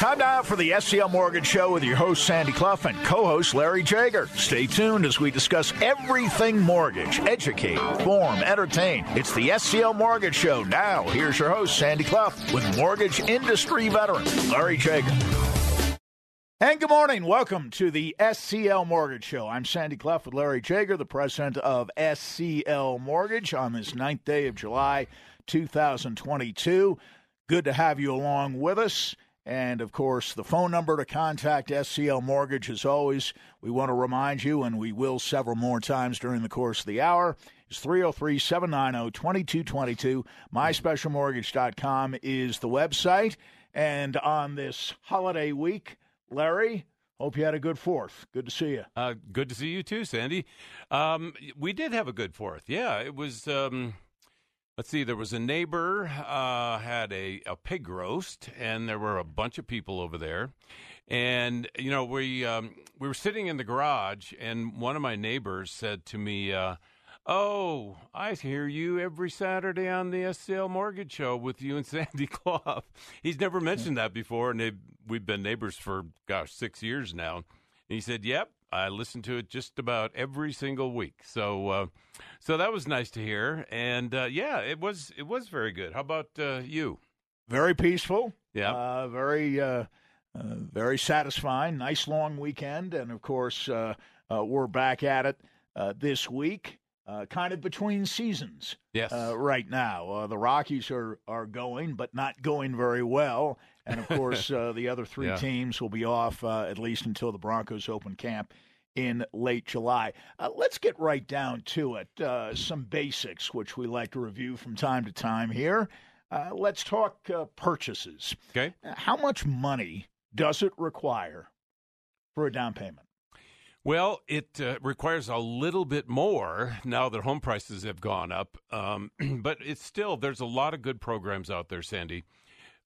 Time now for the SCL Mortgage Show with your host, Sandy Clough, and co host, Larry Jager. Stay tuned as we discuss everything mortgage, educate, inform, entertain. It's the SCL Mortgage Show. Now, here's your host, Sandy Clough, with mortgage industry veteran, Larry Jager. And good morning. Welcome to the SCL Mortgage Show. I'm Sandy Clough with Larry Jager, the president of SCL Mortgage, on this ninth day of July 2022. Good to have you along with us. And of course, the phone number to contact SCL Mortgage, as always, we want to remind you, and we will several more times during the course of the hour, is 303 790 2222. MySpecialMortgage.com is the website. And on this holiday week, Larry, Hope you had a good fourth. Good to see you. Uh, good to see you too, Sandy. Um, we did have a good fourth. Yeah, it was. Um, let's see. There was a neighbor uh, had a, a pig roast, and there were a bunch of people over there. And you know, we um, we were sitting in the garage, and one of my neighbors said to me. Uh, Oh, I hear you every Saturday on the SCL Mortgage Show with you and Sandy Clough. He's never mentioned that before, and we've been neighbors for, gosh, six years now. And he said, Yep, I listen to it just about every single week. So, uh, so that was nice to hear. And uh, yeah, it was it was very good. How about uh, you? Very peaceful. Yeah. Uh, very, uh, uh, very satisfying. Nice long weekend, and of course, we're back at it this week uh, kind of between seasons. Yes. Uh, right now, uh, the Rockies are are going, but not going very well. And of course, uh, the other three Yeah. teams will be off uh, at least until the Broncos open camp in late July. Uh, let's get right down to it. Uh, some basics, which we like to review from time to time here. Uh, let's talk uh, purchases. Okay. How much money does it require for a down payment? Well, it uh, requires a little bit more now that home prices have gone up, um, but it's still there's a lot of good programs out there, Sandy.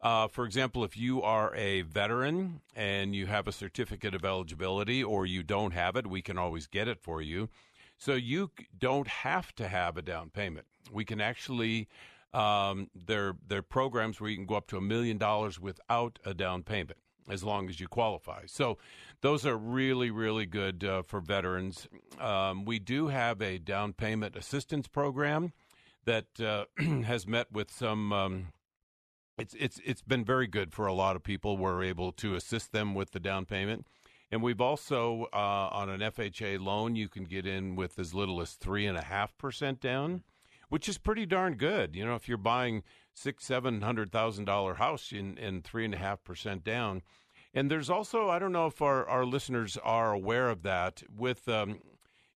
Uh, for example, if you are a veteran and you have a certificate of eligibility, or you don't have it, we can always get it for you. So you don't have to have a down payment. We can actually um, there there are programs where you can go up to a million dollars without a down payment as long as you qualify. So those are really, really good uh, for veterans. Um, we do have a down payment assistance program that uh, has met with some. Um, it's it's it's been very good for a lot of people. We're able to assist them with the down payment, and we've also uh, on an FHA loan you can get in with as little as three and a half percent down, which is pretty darn good. You know, if you're buying six seven hundred thousand dollar house in in three and a half percent down. And there's also, I don't know if our, our listeners are aware of that. With um,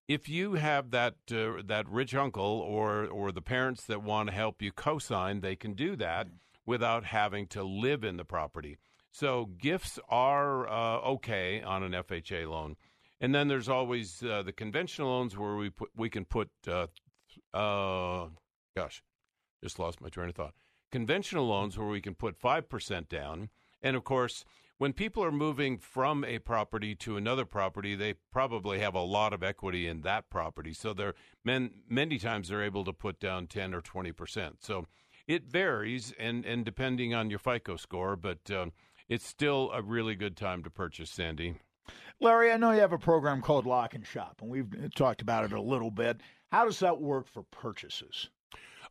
if you have that uh, that rich uncle or or the parents that want to help you co-sign, they can do that without having to live in the property. So gifts are uh, okay on an FHA loan, and then there's always uh, the conventional loans where we put we can put. Uh, uh, gosh, just lost my train of thought. Conventional loans where we can put five percent down, and of course when people are moving from a property to another property, they probably have a lot of equity in that property. So they're men, many times they're able to put down 10 or 20 percent. So it varies, and, and depending on your FICO score, but um, it's still a really good time to purchase, Sandy. Larry, I know you have a program called Lock and Shop, and we've talked about it a little bit. How does that work for purchases?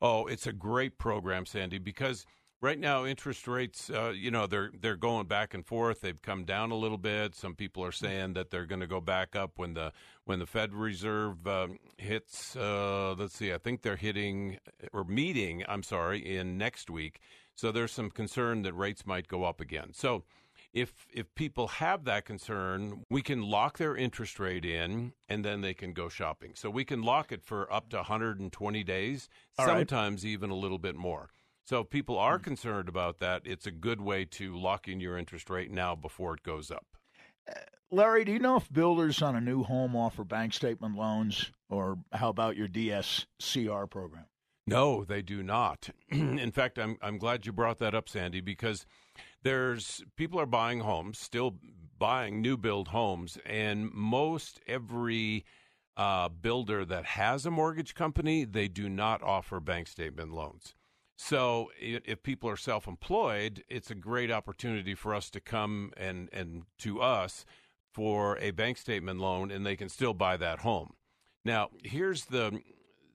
Oh, it's a great program, Sandy, because right now interest rates, uh, you know, they're they're going back and forth. They've come down a little bit. Some people are saying that they're going to go back up when the when the Fed Reserve um, hits. Uh, let's see, I think they're hitting or meeting. I'm sorry, in next week. So there's some concern that rates might go up again. So if if people have that concern, we can lock their interest rate in, and then they can go shopping. So we can lock it for up to 120 days, All right. sometimes even a little bit more. So if people are concerned about that, it's a good way to lock in your interest rate now before it goes up. Larry, do you know if builders on a new home offer bank statement loans, or how about your DSCR program? No, they do not. In fact, I'm I'm glad you brought that up, Sandy, because there's people are buying homes, still buying new build homes, and most every uh, builder that has a mortgage company, they do not offer bank statement loans. So if people are self-employed, it's a great opportunity for us to come and and to us for a bank statement loan, and they can still buy that home. Now, here's the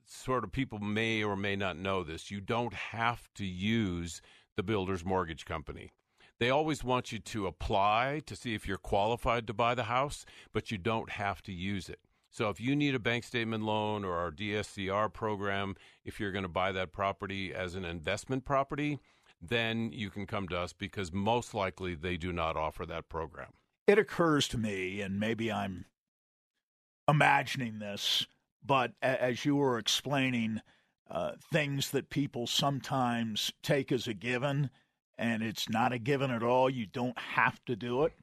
sort of people may or may not know this. You don't have to use the builder's mortgage company. They always want you to apply to see if you're qualified to buy the house, but you don't have to use it. So if you need a bank statement loan or our DSCR program, if you're going to buy that property as an investment property, then you can come to us because most likely they do not offer that program. It occurs to me, and maybe I'm imagining this, but as you were explaining, uh, things that people sometimes take as a given, and it's not a given at all, you don't have to do it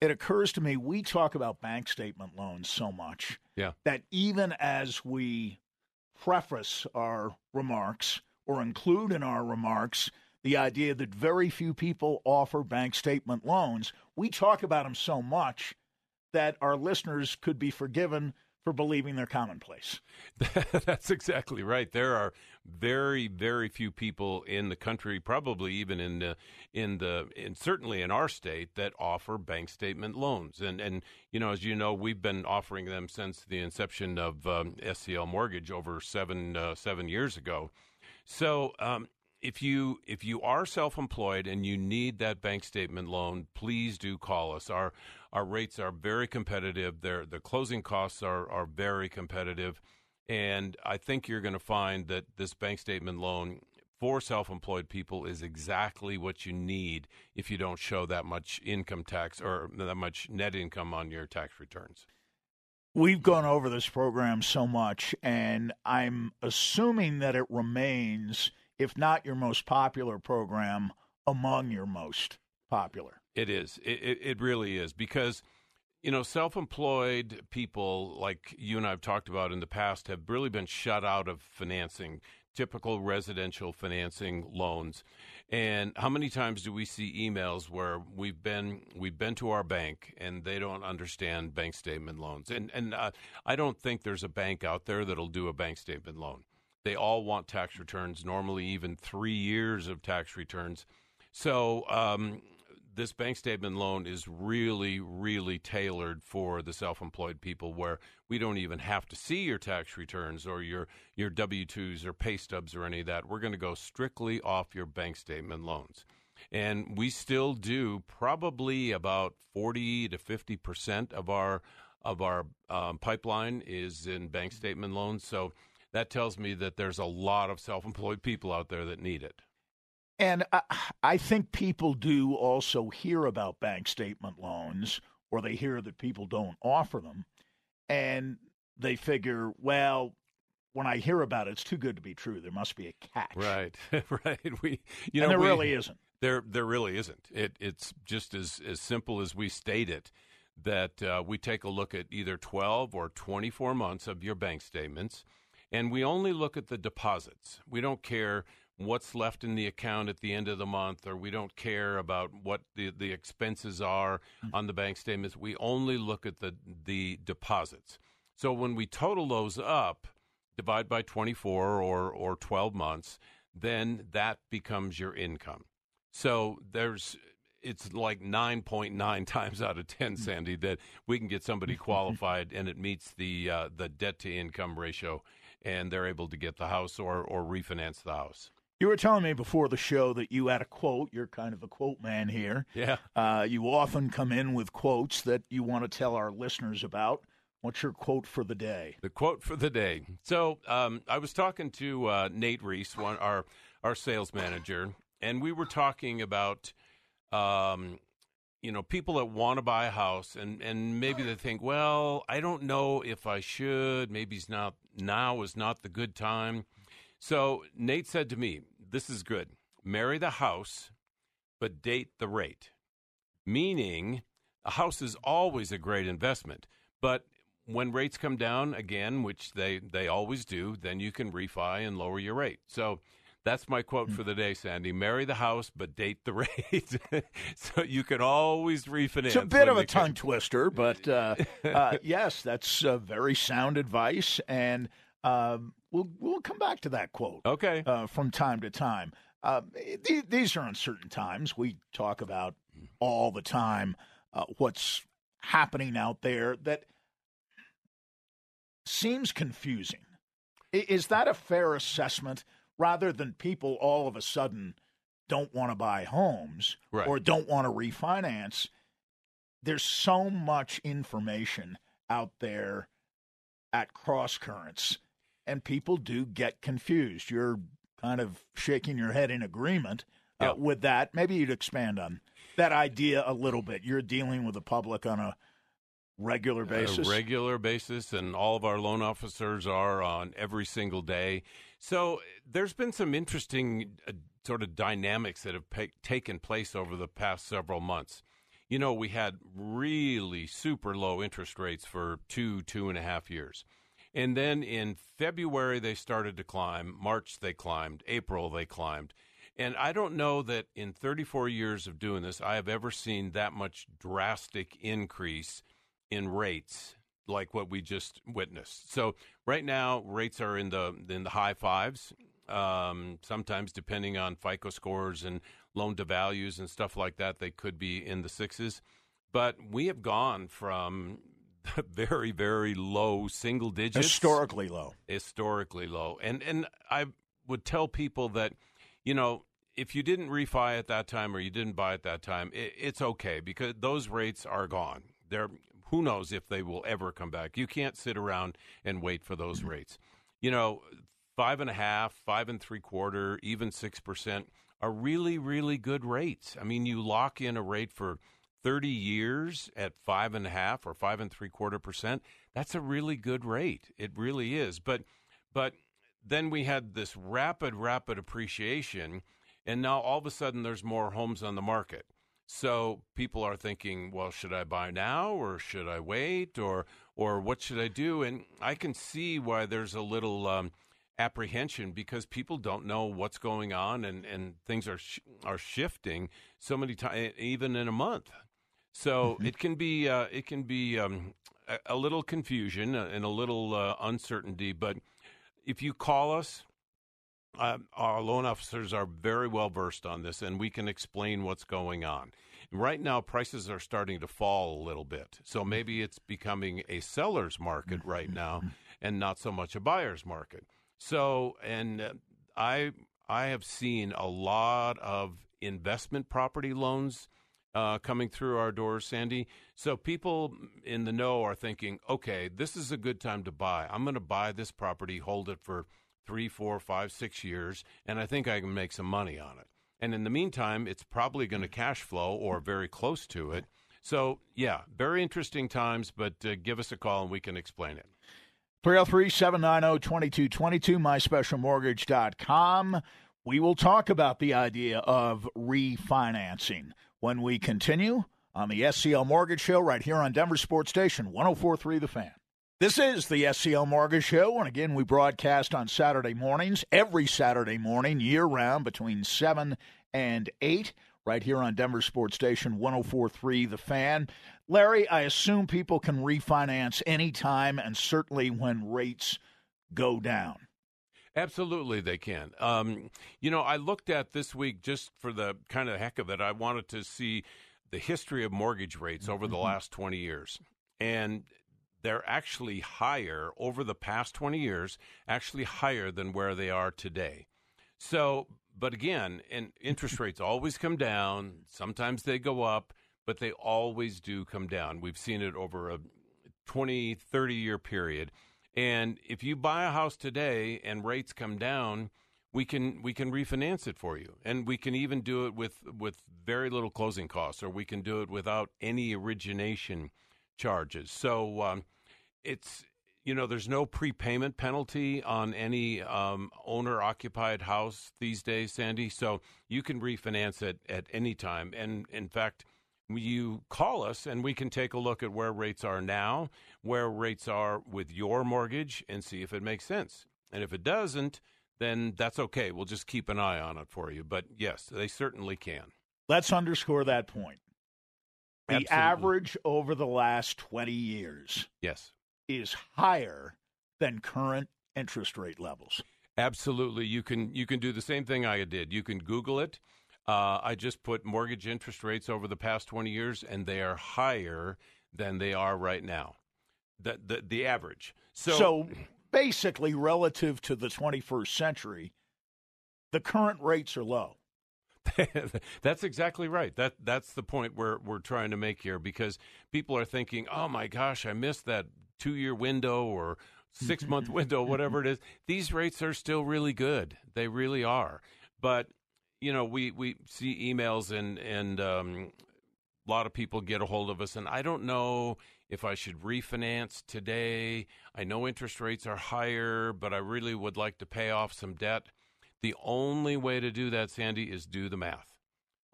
it occurs to me we talk about bank statement loans so much yeah. that even as we preface our remarks or include in our remarks the idea that very few people offer bank statement loans, we talk about them so much that our listeners could be forgiven for believing they're commonplace. That's exactly right. There are very, very few people in the country, probably even in the in the in certainly in our state, that offer bank statement loans. And and you know, as you know, we've been offering them since the inception of um, SCL Mortgage over seven uh, seven years ago. So um, if you if you are self-employed and you need that bank statement loan, please do call us. Our our rates are very competitive. Their the closing costs are are very competitive, and I think you're going to find that this bank statement loan for self-employed people is exactly what you need if you don't show that much income tax or that much net income on your tax returns. We've gone over this program so much, and I'm assuming that it remains if not your most popular program, among your most popular. It is. It, it, really is because you know, self employed people like you and I have talked about in the past have really been shut out of financing, typical residential financing loans. And how many times do we see emails where we've been we've been to our bank and they don't understand bank statement loans? And and uh, I don't think there's a bank out there that'll do a bank statement loan. They all want tax returns, normally even three years of tax returns. So um, this bank statement loan is really, really tailored for the self-employed people, where we don't even have to see your tax returns or your your W twos or pay stubs or any of that. We're going to go strictly off your bank statement loans, and we still do probably about forty to fifty percent of our of our um, pipeline is in bank statement loans. So that tells me that there's a lot of self employed people out there that need it. And I, I, think people do also hear about bank statement loans, or they hear that people don't offer them, and they figure, well, when I hear about it, it's too good to be true. There must be a catch. Right, right. We, you know, and there we, really isn't. There, there really isn't. It, it's just as as simple as we state it. That uh, we take a look at either 12 or 24 months of your bank statements and we only look at the deposits. We don't care what's left in the account at the end of the month, or we don't care about what the, the expenses are mm-hmm. on the bank statements. We only look at the, the deposits. So when we total those up, divide by 24 or, or 12 months, then that becomes your income. So there's it's like 9.9 times out of 10 hmm. Sandy that we can get somebody qualified and it meets the uh, the debt to income ratio and they're able to get the house or, or refinance the house. You were telling me before the show that you had a quote. You're kind of a quote man here. Yeah. Uh, you often come in with quotes that you want to tell our listeners about. What's your quote for the day? The quote for the day. So um, I was talking to uh, Nate Reese, one our our sales manager, and we were talking about um, you know, people that want to buy a house and, and maybe they think, well, I don't know if I should. Maybe it's not now is not the good time. So Nate said to me, This is good. Marry the house, but date the rate. Meaning a house is always a great investment. But when rates come down again, which they, they always do, then you can refi and lower your rate. So that's my quote hmm. for the day, Sandy. Marry the house, but date the rate. so you can always refinance. It's a bit of a tongue twister, but uh, uh, yes, that's uh, very sound advice. And um, we'll we'll come back to that quote. Okay. Uh, from time to time, uh, th- these are uncertain times. We talk about all the time uh, what's happening out there that seems confusing. Is that a fair assessment? Rather than people all of a sudden don't want to buy homes right. or don't want to refinance, there's so much information out there at cross currents, and people do get confused. You're kind of shaking your head in agreement uh, yeah. with that. Maybe you'd expand on that idea a little bit. You're dealing with the public on a regular basis. A regular basis, and all of our loan officers are on every single day. So there's been some interesting uh, sort of dynamics that have pa- taken place over the past several months. You know, we had really super low interest rates for two, two and a half years. And then in February, they started to climb. March, they climbed. April, they climbed. And I don't know that in 34 years of doing this, I have ever seen that much drastic increase in rates like what we just witnessed. So right now, rates are in the in the high fives. Um, sometimes, depending on FICO scores and loan to values and stuff like that, they could be in the sixes. But we have gone from very very low single digits, historically low, historically low, and and I would tell people that you know if you didn't refi at that time or you didn't buy at that time, it, it's okay because those rates are gone. They're who knows if they will ever come back. You can't sit around and wait for those mm-hmm. rates. You know, five and a half, five and three quarter, even six percent are really, really good rates. I mean, you lock in a rate for 30 years at five and a half or five and three quarter percent. That's a really good rate. It really is. But, but then we had this rapid, rapid appreciation, and now all of a sudden there's more homes on the market. So people are thinking, well, should I buy now or should I wait or or what should I do? And I can see why there's a little um, apprehension because people don't know what's going on and, and things are sh- are shifting so many times, even in a month. So mm-hmm. it can be uh, it can be um, a, a, little confusion and a little uh, uncertainty. But if you call us, uh, our loan officers are very well versed on this, and we can explain what's going on. Right now, prices are starting to fall a little bit, so maybe it's becoming a seller's market right now, and not so much a buyer's market. So, and uh, I I have seen a lot of investment property loans uh, coming through our doors, Sandy. So people in the know are thinking, okay, this is a good time to buy. I'm going to buy this property, hold it for three, four, five, six years, and I think I can make some money on it. And in the meantime, it's probably going to cash flow or very close to it. So, yeah, very interesting times, but uh, give us a call and we can explain it. 303 790 2222, myspecialmortgage.com. We will talk about the idea of refinancing when we continue on the SCL Mortgage Show right here on Denver Sports Station 1043 The Fan. This is the SCL Mortgage Show, and again, we broadcast on Saturday mornings, every Saturday morning, year round, between 7 and 8, right here on Denver Sports Station 1043 The Fan. Larry, I assume people can refinance anytime and certainly when rates go down. Absolutely, they can. Um, you know, I looked at this week just for the kind of heck of it. I wanted to see the history of mortgage rates over the mm-hmm. last 20 years. And they're actually higher over the past 20 years, actually higher than where they are today. So, but again, and interest rates always come down. Sometimes they go up, but they always do come down. We've seen it over a 20, 30 year period. And if you buy a house today and rates come down, we can we can refinance it for you, and we can even do it with with very little closing costs, or we can do it without any origination charges. So um, it's you know there's no prepayment penalty on any um, owner occupied house these days, Sandy. So you can refinance it at any time, and in fact. You call us and we can take a look at where rates are now, where rates are with your mortgage, and see if it makes sense. And if it doesn't, then that's okay. We'll just keep an eye on it for you. But yes, they certainly can. Let's underscore that point. The Absolutely. average over the last 20 years yes is higher than current interest rate levels. Absolutely, you can you can do the same thing I did. You can Google it. Uh, I just put mortgage interest rates over the past twenty years, and they are higher than they are right now. The the, the average. So, so basically, relative to the 21st century, the current rates are low. that's exactly right. That that's the point we're we're trying to make here because people are thinking, "Oh my gosh, I missed that 2-year window or 6-month window, whatever it is." These rates are still really good. They really are. But you know, we we see emails and and um, a lot of people get a hold of us and I don't know if I should refinance today. I know interest rates are higher, but I really would like to pay off some debt. The only way to do that, Sandy, is do the math.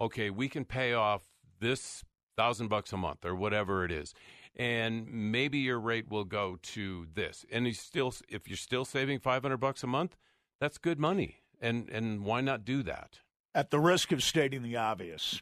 Okay, we can pay off this thousand bucks a month or whatever it is, and maybe your rate will go to this. And you still, if you're still saving five hundred bucks a month, that's good money. And and why not do that? At the risk of stating the obvious,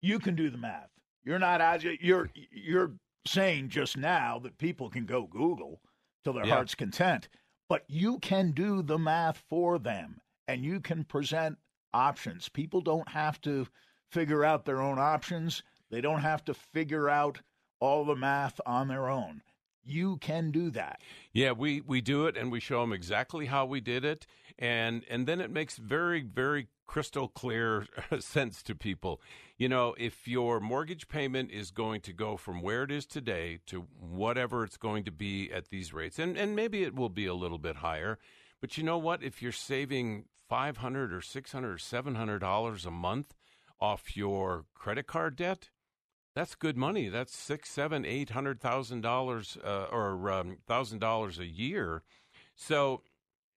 you can do the math. You're not you're you're saying just now that people can go Google to their yeah. heart's content, but you can do the math for them and you can present options. People don't have to figure out their own options. They don't have to figure out all the math on their own. You can do that. Yeah, we, we do it and we show them exactly how we did it. And, and then it makes very, very crystal clear sense to people. You know, if your mortgage payment is going to go from where it is today to whatever it's going to be at these rates, and, and maybe it will be a little bit higher, but you know what? If you're saving 500 or 600 or 700 dollars a month off your credit card debt that's good money that's six seven eight hundred thousand dollars uh, or um, thousand dollars a year so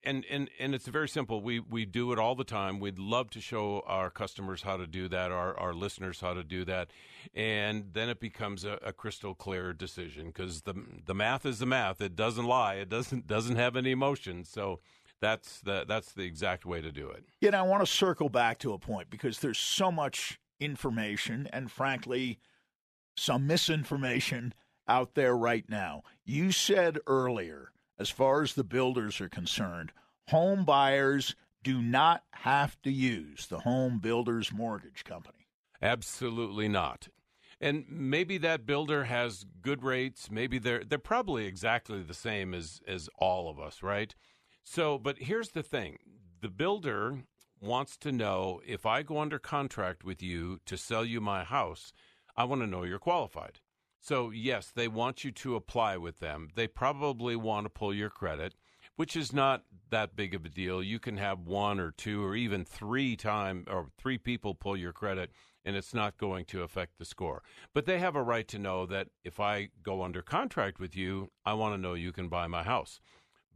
and and and it's very simple. We we do it all the time. We'd love to show our customers how to do that our our listeners how to do that. And then it becomes a, a crystal clear decision because the the math is the math. It doesn't lie. It doesn't doesn't have any emotion. So that's the that's the exact way to do it. Know, I want to circle back to a point because there's so much information and frankly some misinformation out there right now. You said earlier, as far as the builders are concerned, home buyers do not have to use the home builders mortgage company. Absolutely not. And maybe that builder has good rates. Maybe they're they're probably exactly the same as as all of us, right? So, but here's the thing the builder wants to know if I go under contract with you to sell you my house, I want to know you're qualified. So, yes, they want you to apply with them. They probably want to pull your credit, which is not that big of a deal. You can have one or two or even three time or three people pull your credit and it's not going to affect the score. But they have a right to know that if I go under contract with you, I want to know you can buy my house.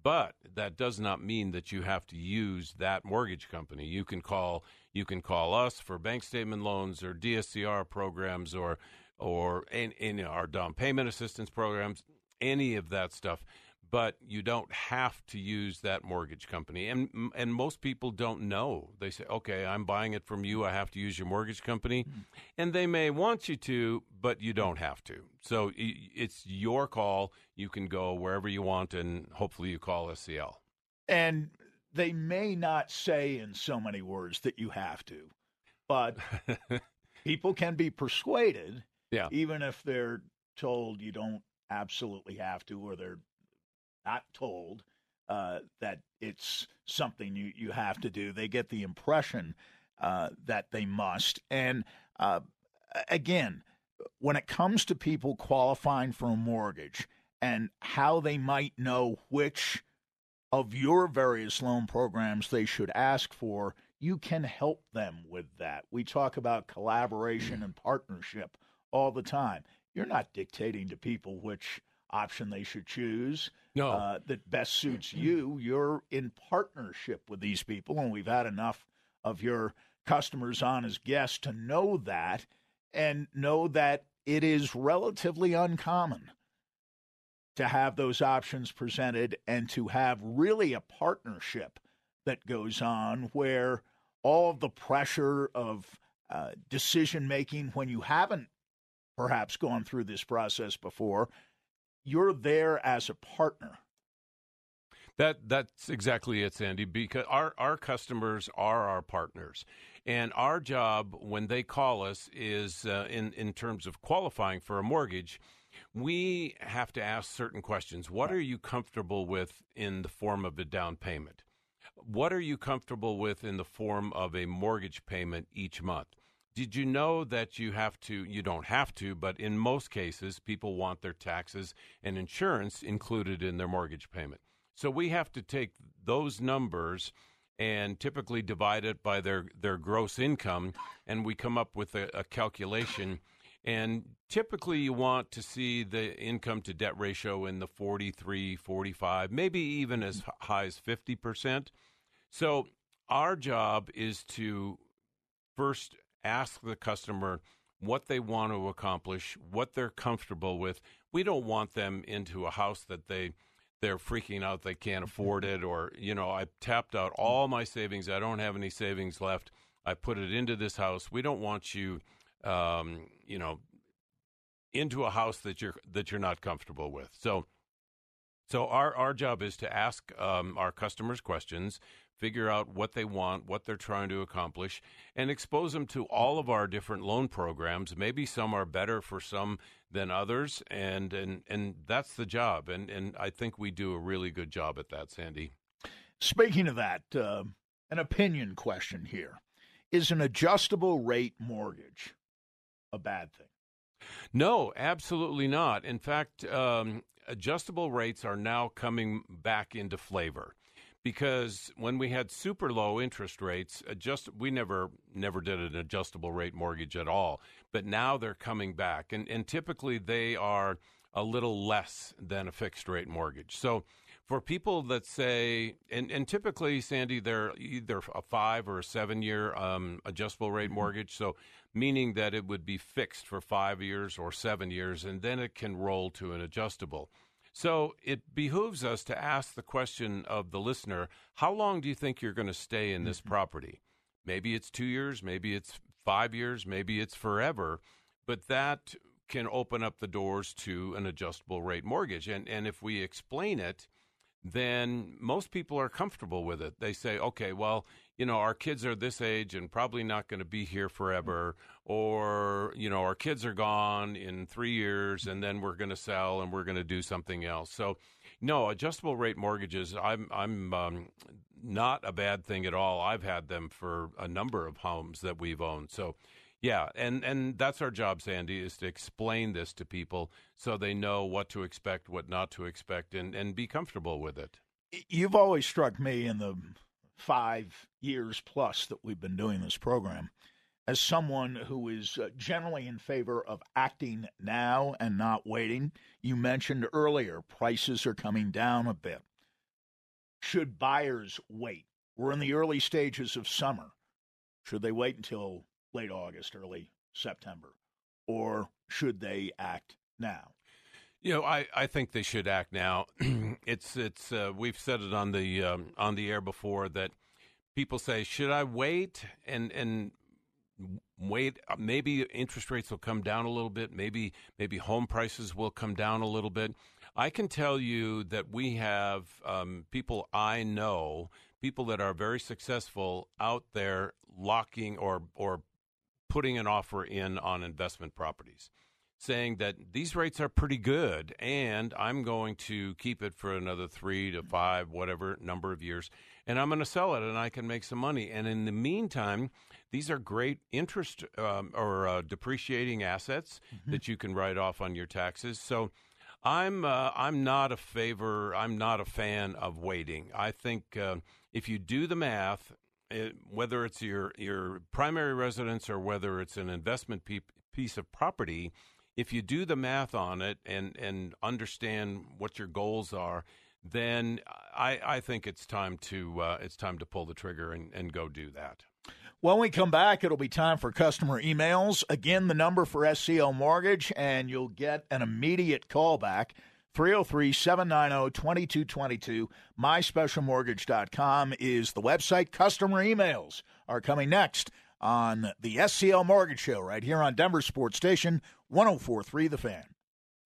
But that does not mean that you have to use that mortgage company. You can call you can call us for bank statement loans or DSCR programs or or in, in our down payment assistance programs, any of that stuff but you don't have to use that mortgage company. And and most people don't know. They say, "Okay, I'm buying it from you. I have to use your mortgage company." Mm-hmm. And they may want you to, but you don't have to. So it's your call. You can go wherever you want and hopefully you call SCL. And they may not say in so many words that you have to, but people can be persuaded yeah. even if they're told you don't absolutely have to or they're not told uh, that it's something you, you have to do. They get the impression uh, that they must. And uh, again, when it comes to people qualifying for a mortgage and how they might know which of your various loan programs they should ask for, you can help them with that. We talk about collaboration and partnership all the time. You're not dictating to people which option they should choose no. uh, that best suits you. You're in partnership with these people, and we've had enough of your customers on as guests to know that and know that it is relatively uncommon to have those options presented and to have really a partnership that goes on where all of the pressure of uh, decision making when you haven't perhaps gone through this process before you're there as a partner. That that's exactly it, Sandy. Because our our customers are our partners, and our job when they call us is uh, in in terms of qualifying for a mortgage. We have to ask certain questions. What are you comfortable with in the form of a down payment? What are you comfortable with in the form of a mortgage payment each month? Did you know that you have to, you don't have to, but in most cases, people want their taxes and insurance included in their mortgage payment. So we have to take those numbers and typically divide it by their, their gross income, and we come up with a, a calculation. And typically, you want to see the income to debt ratio in the 43, 45, maybe even as high as 50%. So our job is to first ask the customer what they want to accomplish, what they're comfortable with. We don't want them into a house that they they're freaking out they can't afford it or you know I tapped out all my savings, I don't have any savings left. I put it into this house. We don't want you um, you know into a house that you're that you're not comfortable with. So so our our job is to ask um, our customers questions, figure out what they want, what they're trying to accomplish, and expose them to all of our different loan programs. Maybe some are better for some than others, and and and that's the job. And and I think we do a really good job at that, Sandy. Speaking of that, uh, an opinion question here: Is an adjustable rate mortgage a bad thing? No, absolutely not. In fact, um, adjustable rates are now coming back into flavor because when we had super low interest rates, adjust we never never did an adjustable rate mortgage at all. But now they're coming back, and and typically they are a little less than a fixed rate mortgage. So for people that say, and, and typically, Sandy, they're either a five or a seven year um, adjustable rate mm-hmm. mortgage. So, meaning that it would be fixed for five years or seven years, and then it can roll to an adjustable. So it behooves us to ask the question of the listener how long do you think you're going to stay in this mm-hmm. property? Maybe it's two years, maybe it's five years, maybe it's forever, but that can open up the doors to an adjustable rate mortgage. And, and if we explain it, then most people are comfortable with it. They say, okay, well, you know, our kids are this age and probably not going to be here forever, or, you know, our kids are gone in three years and then we're going to sell and we're going to do something else. So, no, adjustable rate mortgages, I'm, I'm um, not a bad thing at all. I've had them for a number of homes that we've owned. So, yeah, and, and that's our job, Sandy, is to explain this to people so they know what to expect, what not to expect, and, and be comfortable with it. You've always struck me in the five years plus that we've been doing this program as someone who is uh, generally in favor of acting now and not waiting. You mentioned earlier prices are coming down a bit. Should buyers wait? We're in the early stages of summer. Should they wait until late August, early September? Or should they act now? You know, I, I think they should act now. it's it's uh, we've said it on the um, on the air before that people say, should I wait and and wait? Uh, maybe interest rates will come down a little bit. Maybe maybe home prices will come down a little bit. I can tell you that we have um, people I know, people that are very successful out there locking or or putting an offer in on investment properties saying that these rates are pretty good and I'm going to keep it for another three to five, whatever number of years, and I'm going to sell it and I can make some money. And in the meantime, these are great interest um, or uh, depreciating assets mm-hmm. that you can write off on your taxes. So I'm uh, I'm not a favor. I'm not a fan of waiting. I think uh, if you do the math, it, whether it's your your primary residence or whether it's an investment pe- piece of property, if you do the math on it and and understand what your goals are, then I, I think it's time to uh, it's time to pull the trigger and, and go do that. When we come back, it'll be time for customer emails. Again, the number for SCL Mortgage, and you'll get an immediate callback 303 790 2222. MySpecialMortgage.com is the website. Customer emails are coming next on the SCL Mortgage Show right here on Denver Sports Station 1043 The Fan.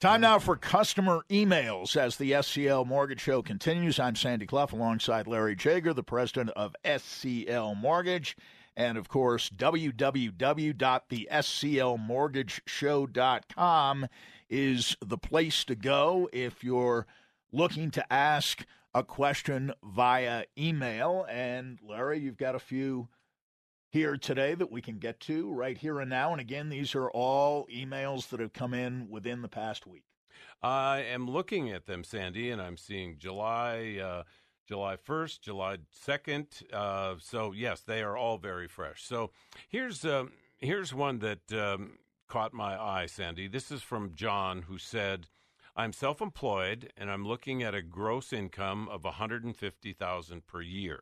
Time now for customer emails as the SCL Mortgage Show continues. I'm Sandy Clough alongside Larry Jager, the president of SCL Mortgage. And of course, www.thesclmortgageshow.com is the place to go if you're looking to ask a question via email. And Larry, you've got a few here today that we can get to right here and now. And again, these are all emails that have come in within the past week. I am looking at them, Sandy, and I'm seeing July. Uh, July 1st, July 2nd. Uh, so yes, they are all very fresh. So here's uh, here's one that um, caught my eye, Sandy. This is from John, who said, "I'm self-employed and I'm looking at a gross income of 150,000 per year."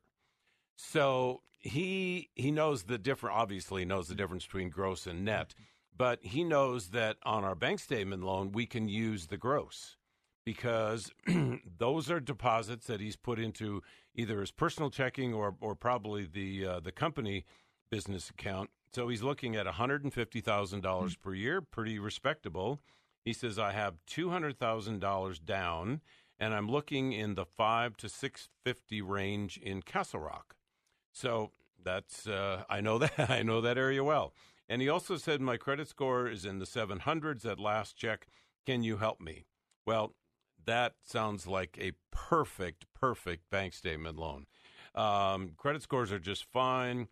So he he knows the different. Obviously, knows the difference between gross and net, but he knows that on our bank statement loan we can use the gross because those are deposits that he's put into either his personal checking or or probably the uh, the company business account. So he's looking at one hundred and fifty thousand dollars mm-hmm. per year, pretty respectable. He says I have two hundred thousand dollars down, and I'm looking in the five to six fifty range in Castle Rock. So that's uh, I know that I know that area well. And he also said my credit score is in the 700s at last check. Can you help me? Well, that sounds like a perfect, perfect bank statement loan. Um, credit scores are just fine.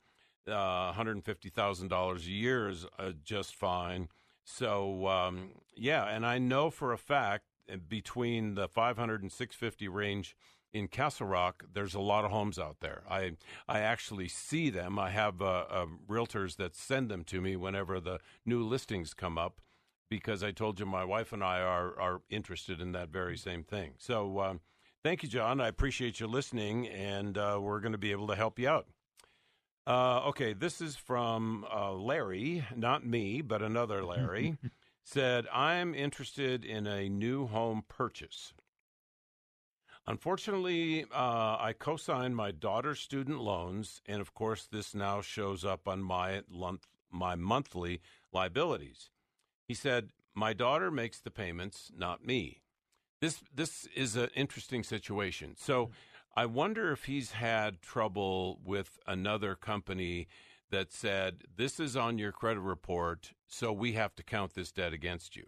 Uh, $150,000 a year is uh, just fine. So, um, yeah, and I know for a fact uh, between the 500 and 650 range in Castle Rock, there's a lot of homes out there. I I actually see them. I have uh, uh, realtors that send them to me whenever the new listings come up, because I told you my wife and I are are interested in that very same thing. So um, thank you, John. I appreciate you listening, and uh, we're going to be able to help you out. Uh, okay, this is from uh, Larry, not me, but another Larry. said, I'm interested in a new home purchase. Unfortunately, uh, I co signed my daughter's student loans, and of course, this now shows up on my, month, my monthly liabilities. He said, My daughter makes the payments, not me. This, this is an interesting situation. So I wonder if he's had trouble with another company that said, This is on your credit report, so we have to count this debt against you.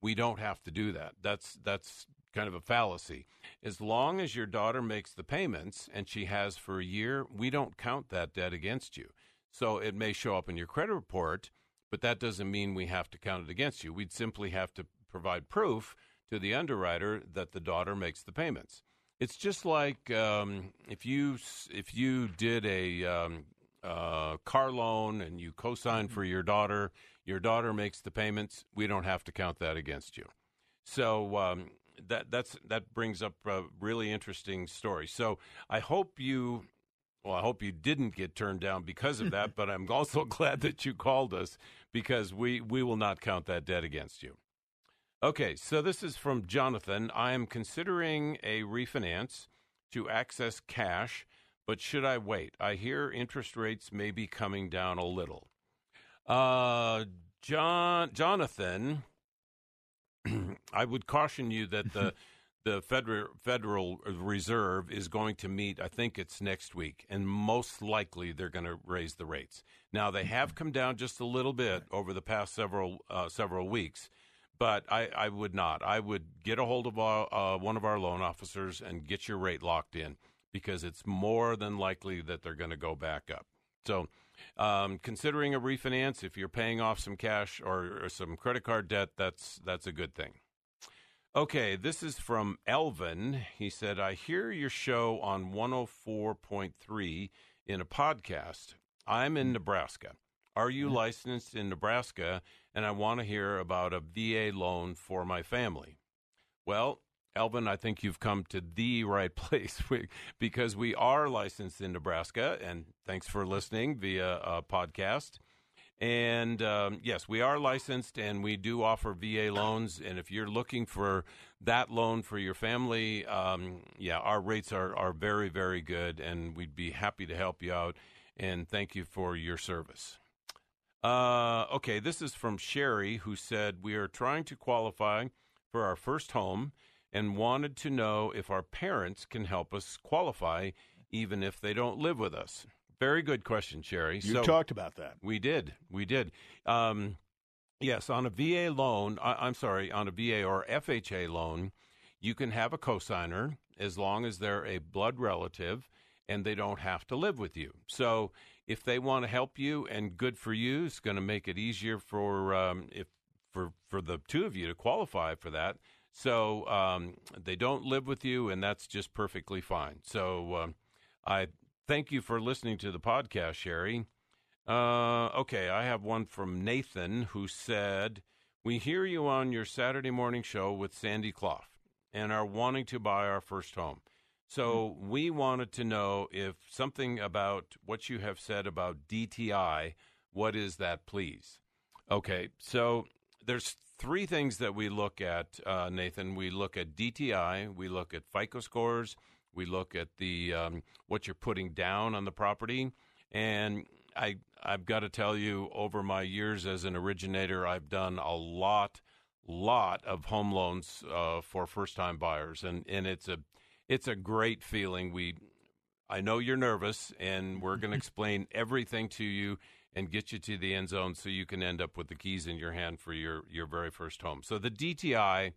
We don't have to do that. That's, that's kind of a fallacy. As long as your daughter makes the payments and she has for a year, we don't count that debt against you. So it may show up in your credit report, but that doesn't mean we have to count it against you. We'd simply have to provide proof to the underwriter that the daughter makes the payments. It's just like um, if you if you did a um, uh, car loan and you co-sign for your daughter, your daughter makes the payments. We don't have to count that against you. So um, that that's that brings up a really interesting story. So I hope you well, I hope you didn't get turned down because of that, but I'm also glad that you called us because we, we will not count that debt against you. Okay, so this is from Jonathan. I am considering a refinance to access cash, but should I wait? I hear interest rates may be coming down a little. Uh, John Jonathan, I would caution you that the the federal Federal Reserve is going to meet. I think it's next week, and most likely they're going to raise the rates. Now they have come down just a little bit over the past several uh, several weeks, but I, I, would not. I would get a hold of our, uh, one of our loan officers and get your rate locked in because it's more than likely that they're going to go back up. So um, considering a refinance, if you're paying off some cash or, or some credit card debt, that's that's a good thing. Okay, this is from Elvin. He said, I hear your show on 104.3 in a podcast. I'm in Nebraska. Are you mm-hmm. licensed in Nebraska? And I want to hear about a VA loan for my family. Well, Elvin, I think you've come to the right place because we are licensed in Nebraska. And thanks for listening via a podcast. And um, yes, we are licensed and we do offer VA loans. And if you're looking for that loan for your family, um, yeah, our rates are, are very, very good. And we'd be happy to help you out. And thank you for your service. Uh, okay, this is from Sherry, who said, We are trying to qualify for our first home and wanted to know if our parents can help us qualify even if they don't live with us. Very good question, Sherry. You so talked about that. we did. We did. Um, yes, on a VA loan, I, I'm sorry, on a VA or FHA loan, you can have a cosigner as long as they're a blood relative and they don't have to live with you. So if they want to help you and good for you, it's going to make it easier for um, if for for the two of you to qualify for that. So um, they don't live with you, and that's just perfectly fine. So um, I thank you for listening to the podcast, Sherry. Uh, okay, I have one from Nathan who said, "We hear you on your Saturday morning show with Sandy Clough and are wanting to buy our first home. So we wanted to know if something about what you have said about DTI. What is that, please? Okay, so there's three things that we look at, uh, Nathan. We look at DTI, we look at FICO scores, we look at the um, what you're putting down on the property, and I I've got to tell you, over my years as an originator, I've done a lot, lot of home loans uh, for first time buyers, and and it's a it's a great feeling. We I know you're nervous, and we're going to explain everything to you and get you to the end zone so you can end up with the keys in your hand for your, your very first home. So the DTI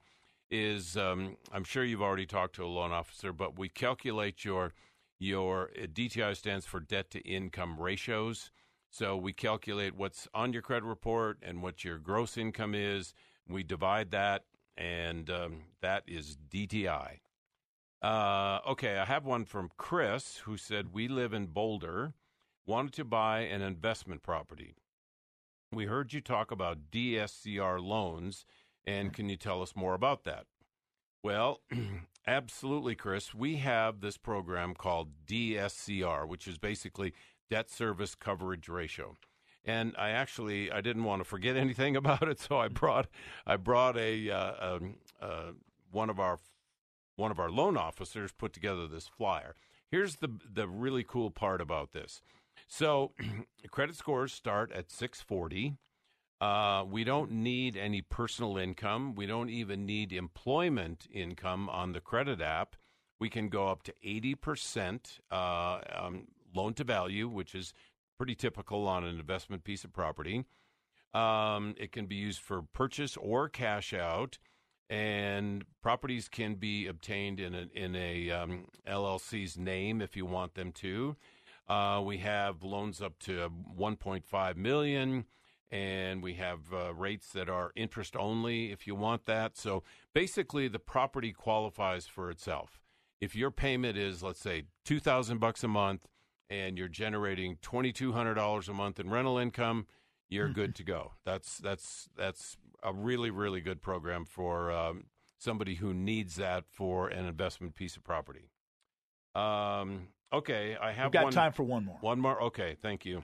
is, um, I'm sure you've already talked to a loan officer, but we calculate your your uh, DTI stands for debt to income ratios. So we calculate what's on your credit report and what your gross income is. We divide that, and um, that is DTI. Uh, okay, I have one from Chris who said we live in Boulder, wanted to buy an investment property. We heard you talk about DSCR loans, and can you tell us more about that? Well, absolutely, Chris. We have this program called DSCR, which is basically debt service coverage ratio. And I actually I didn't want to forget anything about it, so I brought I brought a uh, um, uh, one of our one of our loan officers put together this flyer. Here's the the really cool part about this. So, credit scores start at 640. Uh, we don't need any personal income. We don't even need employment income on the credit app. We can go up to 80% uh, um, loan to value, which is pretty typical on an investment piece of property. Um, it can be used for purchase or cash out and properties can be obtained in a, in a um, LLC's name if you want them to. Uh, we have loans up to 1.5 million, and we have uh, rates that are interest only if you want that. So basically, the property qualifies for itself. If your payment is, let's say, two thousand bucks a month, and you're generating twenty two hundred dollars a month in rental income, you're good to go. That's that's that's a really really good program for um, somebody who needs that for an investment piece of property. Um, okay, I have We've got one, time for one more. One more. Okay, thank you.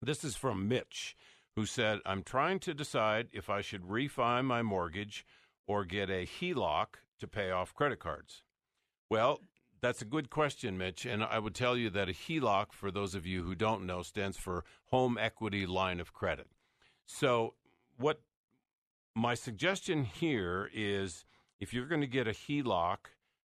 This is from Mitch, who said, "I'm trying to decide if I should refi my mortgage or get a HELOC to pay off credit cards." Well, that's a good question, Mitch. And I would tell you that a HELOC, for those of you who don't know, stands for Home Equity Line of Credit. So, what my suggestion here is if you're going to get a HELOC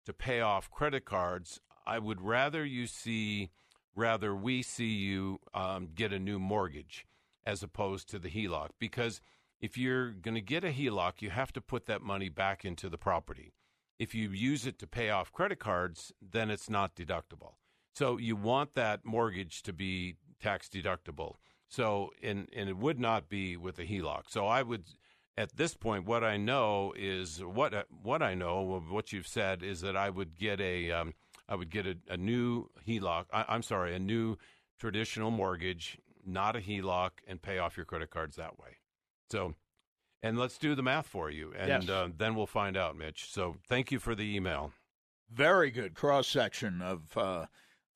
to pay off credit cards, I would rather you see, rather we see you um, get a new mortgage as opposed to the HELOC. Because if you're going to get a HELOC, you have to put that money back into the property. If you use it to pay off credit cards, then it's not deductible. So you want that mortgage to be tax deductible. So and and it would not be with a HELOC. So I would at this point, what I know is what what I know of what you've said is that I would get a um, I would get a, a new HELOC. I, am sorry, a new traditional mortgage, not a HELOC, and pay off your credit cards that way. So, and let's do the math for you, and Yes. uh, then we'll find out, Mitch. So, thank you for the email. Very good cross section of uh,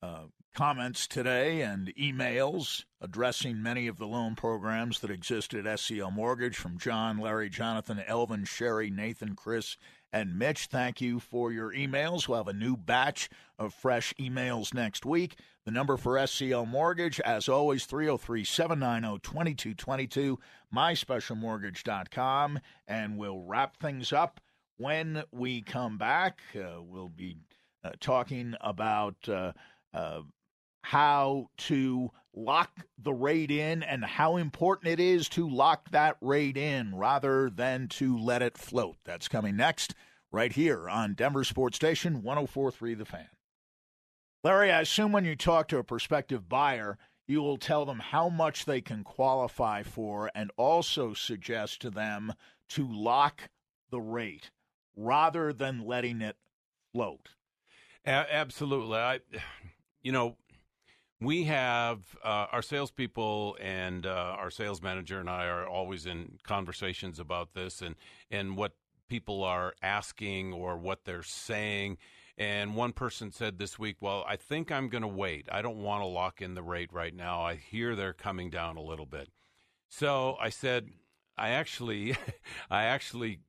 uh, comments today and emails addressing many of the loan programs that exist at SCL Mortgage from John, Larry, Jonathan, Elvin, Sherry, Nathan, Chris, and Mitch. Thank you for your emails. We'll have a new batch of fresh emails next week. The number for SCL Mortgage, as always, 303 790 2222, myspecialmortgage.com. And we'll wrap things up When we come back, uh, we'll be uh, talking about uh, uh, how to lock the rate in and how important it is to lock that rate in rather than to let it float. That's coming next, right here on Denver Sports Station 1043 The Fan. Larry, I assume when you talk to a prospective buyer, you will tell them how much they can qualify for and also suggest to them to lock the rate rather than letting it float. A- absolutely. I, you know, we have uh, our salespeople and uh, our sales manager and I are always in conversations about this and and what people are asking or what they're saying. And one person said this week, "Well, I think I'm going to wait. I don't want to lock in the rate right now. I hear they're coming down a little bit." So I said, "I actually, I actually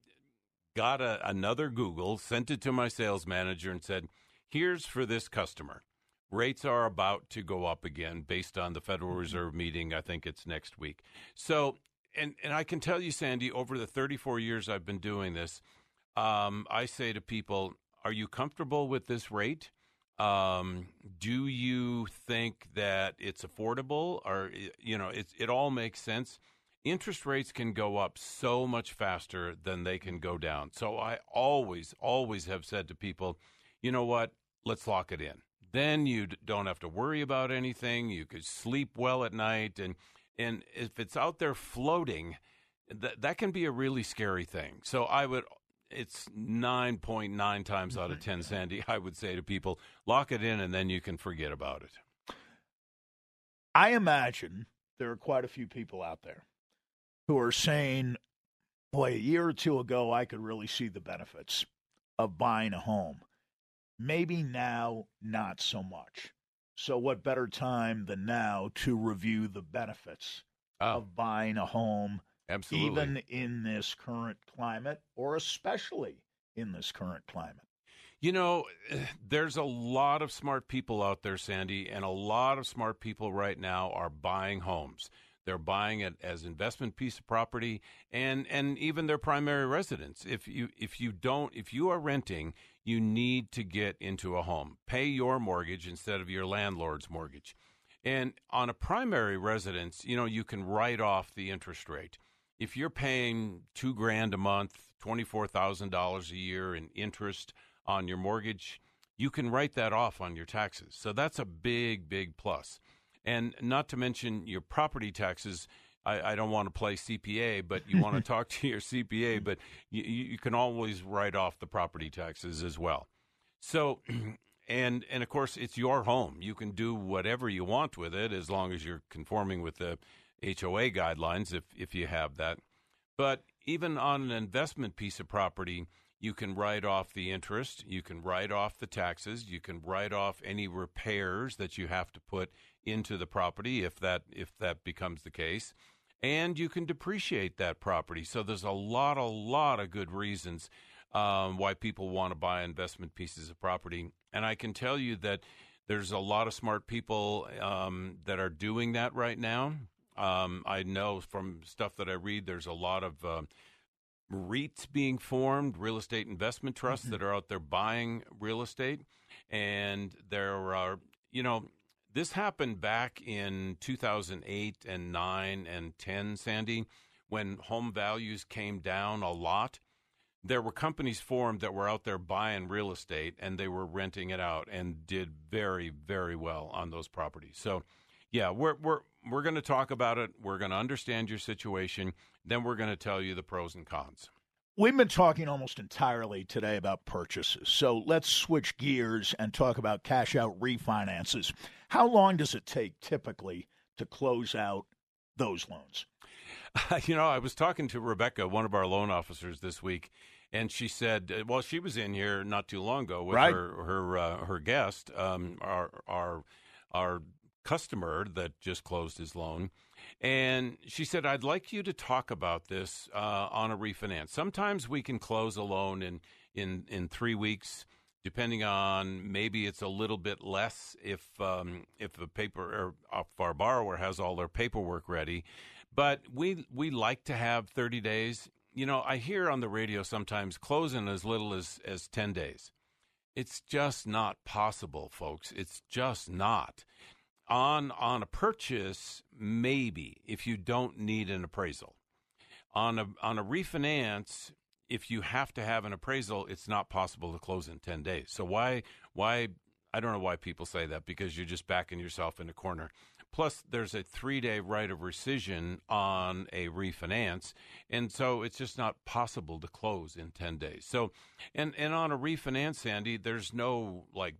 got a, another Google, sent it to my sales manager, and said." Here's for this customer. Rates are about to go up again based on the Federal mm-hmm. Reserve meeting. I think it's next week. So, and, and I can tell you, Sandy, over the 34 years I've been doing this, um, I say to people, are you comfortable with this rate? Um, do you think that it's affordable or, you know, it, it all makes sense? Interest rates can go up so much faster than they can go down. So I always, always have said to people, you know what? Let's lock it in. Then you don't have to worry about anything. You could sleep well at night, and and if it's out there floating, that that can be a really scary thing. So I would. It's 9.9 times out of mm-hmm. 10, Sandy. I would say to people, lock it in and then you can forget about it. I imagine there are quite a few people out there who are saying, boy, a year or two ago, I could really see the benefits of buying a home. Maybe now, not so much. So, what better time than now to review the benefits oh. of buying a home, Absolutely. even in this current climate, or especially in this current climate? You know, there's a lot of smart people out there, Sandy, and a lot of smart people right now are buying homes. They're buying it as investment piece of property and and even their primary residence. If you if you don't if you are renting, you need to get into a home. Pay your mortgage instead of your landlord's mortgage. And on a primary residence, you know, you can write off the interest rate. If you're paying 2 grand a month, $24,000 a year in interest on your mortgage, you can write that off on your taxes. So that's a big big plus. And not to mention your property taxes. I, I don't want to play CPA, but you want to talk to your CPA, but you, you can always write off the property taxes as well. So, and and of course, it's your home. You can do whatever you want with it as long as you're conforming with the HOA guidelines, if if you have that. But even on an investment piece of property, you can write off the interest, you can write off the taxes, you can write off any repairs that you have to put into the property if that if that becomes the case and you can depreciate that property so there's a lot a lot of good reasons um, why people want to buy investment pieces of property and i can tell you that there's a lot of smart people um, that are doing that right now um, i know from stuff that i read there's a lot of uh, REITs being formed, real estate investment trusts mm-hmm. that are out there buying real estate. And there are, you know, this happened back in 2008 and 9 and 10, Sandy, when home values came down a lot. There were companies formed that were out there buying real estate and they were renting it out and did very, very well on those properties. So, yeah, we're we're we're going to talk about it. We're going to understand your situation. Then we're going to tell you the pros and cons. We've been talking almost entirely today about purchases. So let's switch gears and talk about cash out refinances. How long does it take typically to close out those loans? You know, I was talking to Rebecca, one of our loan officers this week, and she said, uh, well, she was in here not too long ago with right. her her uh, her guest, um, our our our customer that just closed his loan and she said, I'd like you to talk about this uh, on a refinance. Sometimes we can close a loan in, in, in three weeks, depending on maybe it's a little bit less if, um, if the paper or if our borrower has all their paperwork ready. But we, we like to have 30 days you know, I hear on the radio sometimes closing as little as, as 10 days. It's just not possible, folks. It's just not. On, on a purchase, maybe, if you don't need an appraisal. On a, on a refinance, if you have to have an appraisal, it's not possible to close in 10 days. So why, why, I don't know why people say that because you're just backing yourself in a corner. Plus, there's a three day right of rescission on a refinance. And so it's just not possible to close in 10 days. So, and, and on a refinance, Andy, there's no like,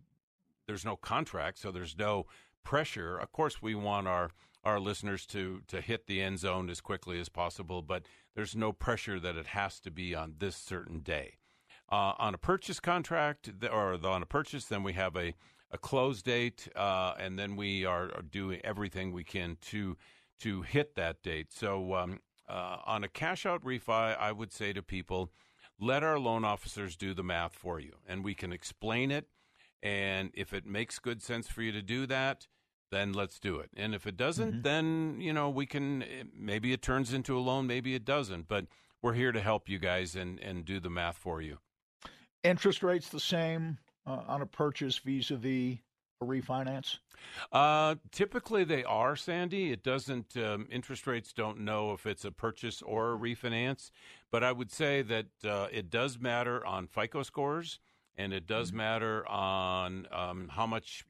there's no contract. So there's no pressure. Of course, we want our, our listeners to, to hit the end zone as quickly as possible, but there's no pressure that it has to be on this certain day. Uh, on a purchase contract or on a purchase, then we have a a close date, uh, and then we are, doing everything we can to to hit that date. So um, uh, on a cash out refi, I would say to people, let our loan officers do the math for you, and we can explain it. And if it makes good sense for you to do that, then let's do it. And if it doesn't, mm-hmm. then you know we can. Maybe it turns into a loan, maybe it doesn't. But we're here to help you guys and and do the math for you. Interest rates the same uh, on a purchase vis-a-vis a refinance? Uh, typically, they are, Sandy. It doesn't. Um, interest rates don't know if it's a purchase or a refinance, but I would say that uh, it does matter on FICO scores, and it does mm-hmm. matter on um, how much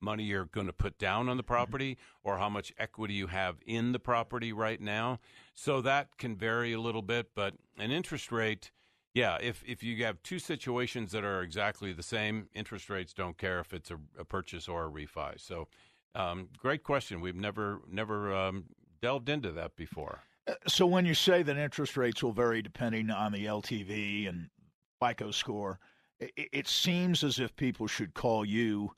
money you're going to put down on the mm-hmm. property or how much equity you have in the property right now. So that can vary a little bit, but an interest rate yeah, if if you have two situations that are exactly the same, interest rates don't care if it's a, a purchase or a refi. So, um, great question. We've never never um, delved into that before. Uh, so, when you say that interest rates will vary depending on the LTV and FICO score, it, seems as if people should call you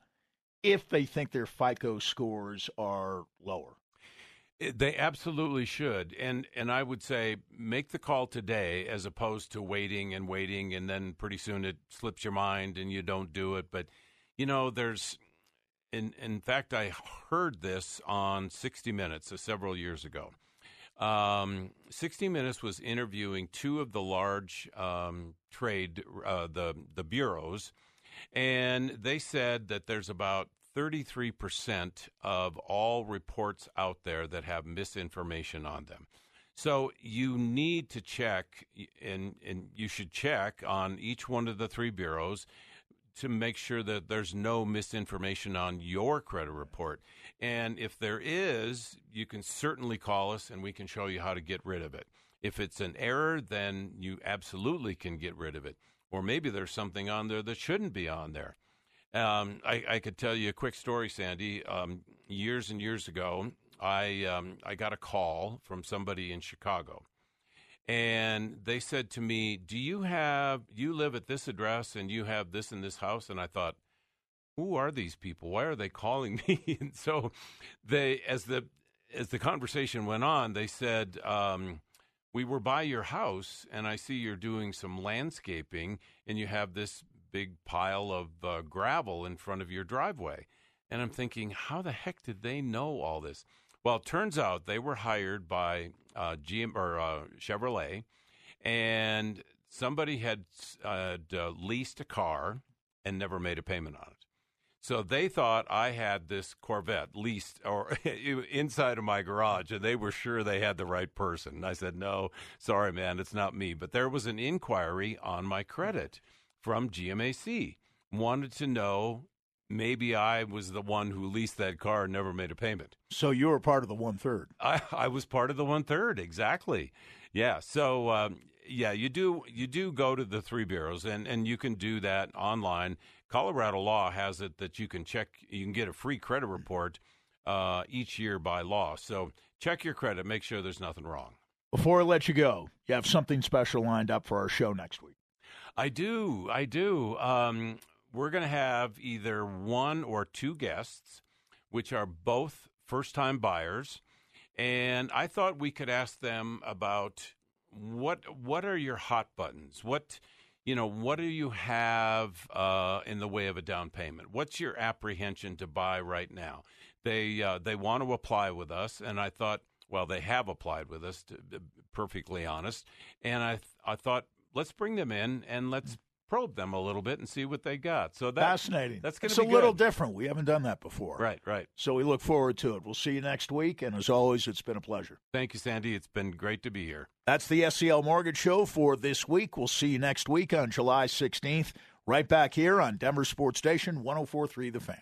if they think their FICO scores are lower. They absolutely should, and and I would say make the call today as opposed to waiting and waiting, and then pretty soon it slips your mind and you don't do it. But you know, there's in in fact, I heard this on 60 Minutes uh, several years ago. Um, 60 Minutes was interviewing two of the large um, trade uh, the the bureaus, and they said that there's about 33% of all reports out there that have misinformation on them. So you need to check, and, and you should check on each one of the three bureaus to make sure that there's no misinformation on your credit report. And if there is, you can certainly call us and we can show you how to get rid of it. If it's an error, then you absolutely can get rid of it. Or maybe there's something on there that shouldn't be on there. Um, I, I, could tell you a quick story, Sandy. Um, years and years ago, I um, I got a call from somebody in Chicago, and they said to me, "Do you have you live at this address and you have this in this house?" And I thought, "Who are these people? Why are they calling me?" and so, they as the as the conversation went on, they said. Um, we were by your house and I see you're doing some landscaping and you have this big pile of uh, gravel in front of your driveway. And I'm thinking, how the heck did they know all this? Well, it turns out they were hired by uh, GM or uh, Chevrolet, and somebody had uh, leased a car and never made a payment on it. So they thought I had this Corvette leased or inside of my garage, and they were sure they had the right person. And I said, "No, sorry, man, it's not me." But there was an inquiry on my credit from GMAC. Wanted to know maybe I was the one who leased that car and never made a payment. So you were part of the one third. I, I was part of the one third, exactly. Yeah. So um, yeah, you do you do go to the three bureaus, and and you can do that online. Colorado law has it that you can check, you can get a free credit report uh, each year by law. So check your credit, make sure there's nothing wrong. Before I let you go, you have something special lined up for our show next week. I do. I do. Um, we're going to have either one or two guests, which are both first time buyers. And I thought we could ask them about what what are your hot buttons? What you know, what do you have uh, in the way of a down payment? What's your apprehension to buy right now? They uh, they want to apply with us, and I thought Well, they have applied with us, to be perfectly honest. And I, th- I thought, let's bring them in and let's probe them a little bit and see what they got. So that, fascinating. That's going it's to a be little good. different. We haven't done that before. Right, right. So we look forward to it. We'll see you next week. And as always, it's been a pleasure. Thank you, Sandy. It's been great to be here. That's the SCL Mortgage Show for this week. We'll see you next week on July 16th, right back here on Denver Sports Station 1043 The Fan.